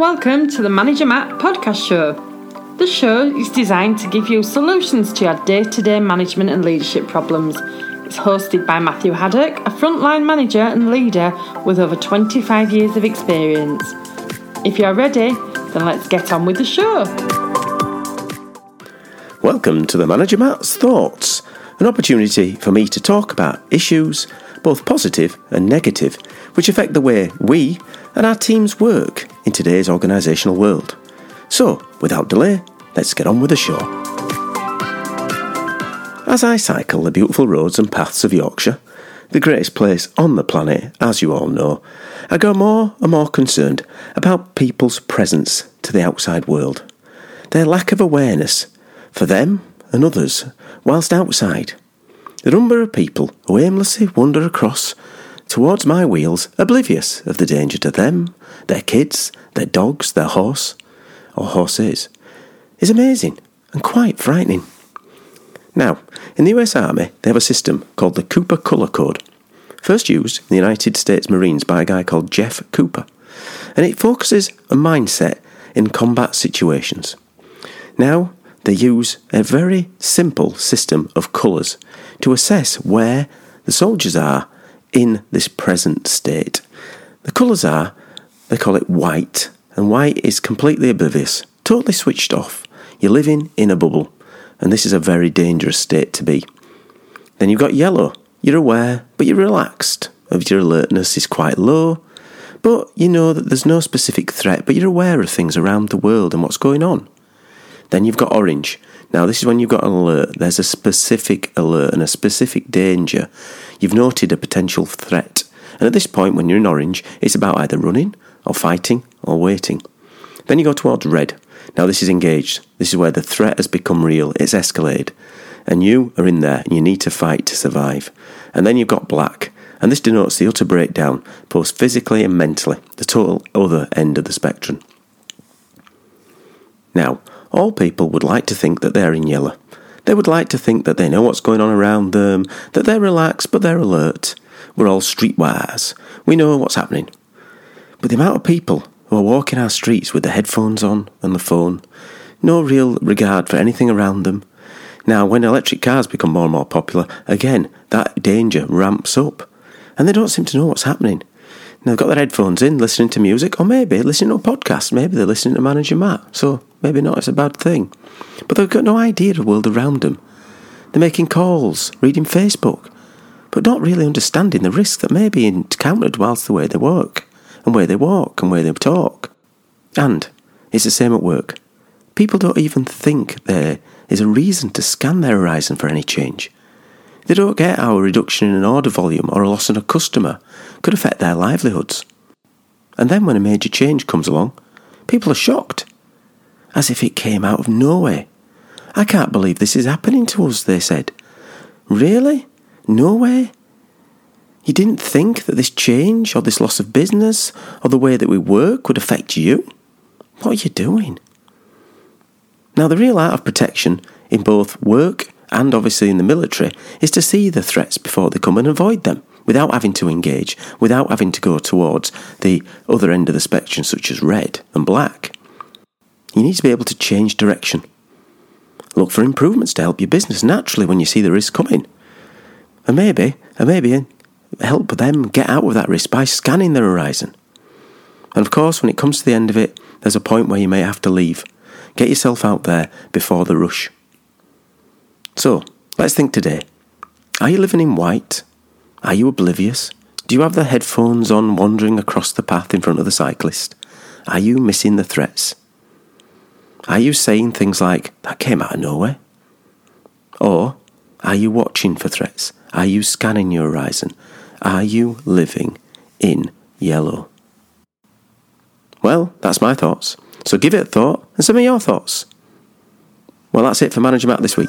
Welcome to the Manager Matt podcast show. The show is designed to give you solutions to your day to day management and leadership problems. It's hosted by Matthew Haddock, a frontline manager and leader with over 25 years of experience. If you're ready, then let's get on with the show. Welcome to the Manager Matt's Thoughts, an opportunity for me to talk about issues, both positive and negative, which affect the way we and our teams work in today's organisational world. So, without delay, let's get on with the show. As I cycle the beautiful roads and paths of Yorkshire, the greatest place on the planet, as you all know, I grow more and more concerned about people's presence to the outside world, their lack of awareness for them and others whilst outside. The number of people who aimlessly wander across towards my wheels, oblivious of the danger to them, their kids, their dogs, their horse, or horses, is amazing and quite frightening. Now, in the US Army, they have a system called the Cooper Colour Code, first used in the United States Marines by a guy called Jeff Cooper, and it focuses on mindset in combat situations. Now, they use a very simple system of colours to assess where the soldiers are in this present state. The colours are, they call it white, and white is completely oblivious, totally switched off. You're living in a bubble, and this is a very dangerous state to be. Then you've got yellow. You're aware, but you're relaxed. Of your alertness is quite low, but you know that there's no specific threat, but you're aware of things around the world and what's going on. Then you've got orange. Now, this is when you've got an alert. There's a specific alert and a specific danger. You've noted a potential threat. And at this point, when you're in orange, it's about either running or fighting or waiting. Then you go towards red. Now, this is engaged. This is where the threat has become real, it's escalated. And you are in there and you need to fight to survive. And then you've got black. And this denotes the utter breakdown, both physically and mentally, the total other end of the spectrum. Now, all people would like to think that they're in yellow. They would like to think that they know what's going on around them, that they're relaxed but they're alert. We're all streetwise. We know what's happening. But the amount of people who are walking our streets with the headphones on and the phone, no real regard for anything around them. Now, when electric cars become more and more popular, again, that danger ramps up. And they don't seem to know what's happening. Now, they've got their headphones in, listening to music, or maybe listening to a podcast. Maybe they're listening to Manager Matt. So maybe not, it's a bad thing. But they've got no idea of the world around them. They're making calls, reading Facebook, but not really understanding the risk that may be encountered whilst the way they work, and where they walk, and where they talk. And it's the same at work. People don't even think there is a reason to scan their horizon for any change. They don't get how a reduction in an order volume or a loss in a customer could affect their livelihoods. And then when a major change comes along, people are shocked as if it came out of nowhere. I can't believe this is happening to us, they said. Really? Nowhere? You didn't think that this change or this loss of business or the way that we work would affect you? What are you doing? Now, the real art of protection in both work and obviously in the military is to see the threats before they come and avoid them without having to engage, without having to go towards the other end of the spectrum, such as red and black. You need to be able to change direction. Look for improvements to help your business naturally when you see the risk coming. And maybe, and maybe help them get out of that risk by scanning the horizon. And of course, when it comes to the end of it, there's a point where you may have to leave. Get yourself out there before the rush. So, let's think today. Are you living in white? Are you oblivious? Do you have the headphones on wandering across the path in front of the cyclist? Are you missing the threats? Are you saying things like, that came out of nowhere? Or are you watching for threats? Are you scanning your horizon? Are you living in yellow? Well, that's my thoughts. So give it a thought and send me your thoughts. Well, that's it for Manager Matt this week.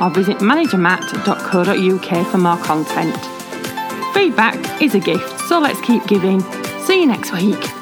or visit managermatt.co.uk for more content. Feedback is a gift, so let's keep giving. See you next week.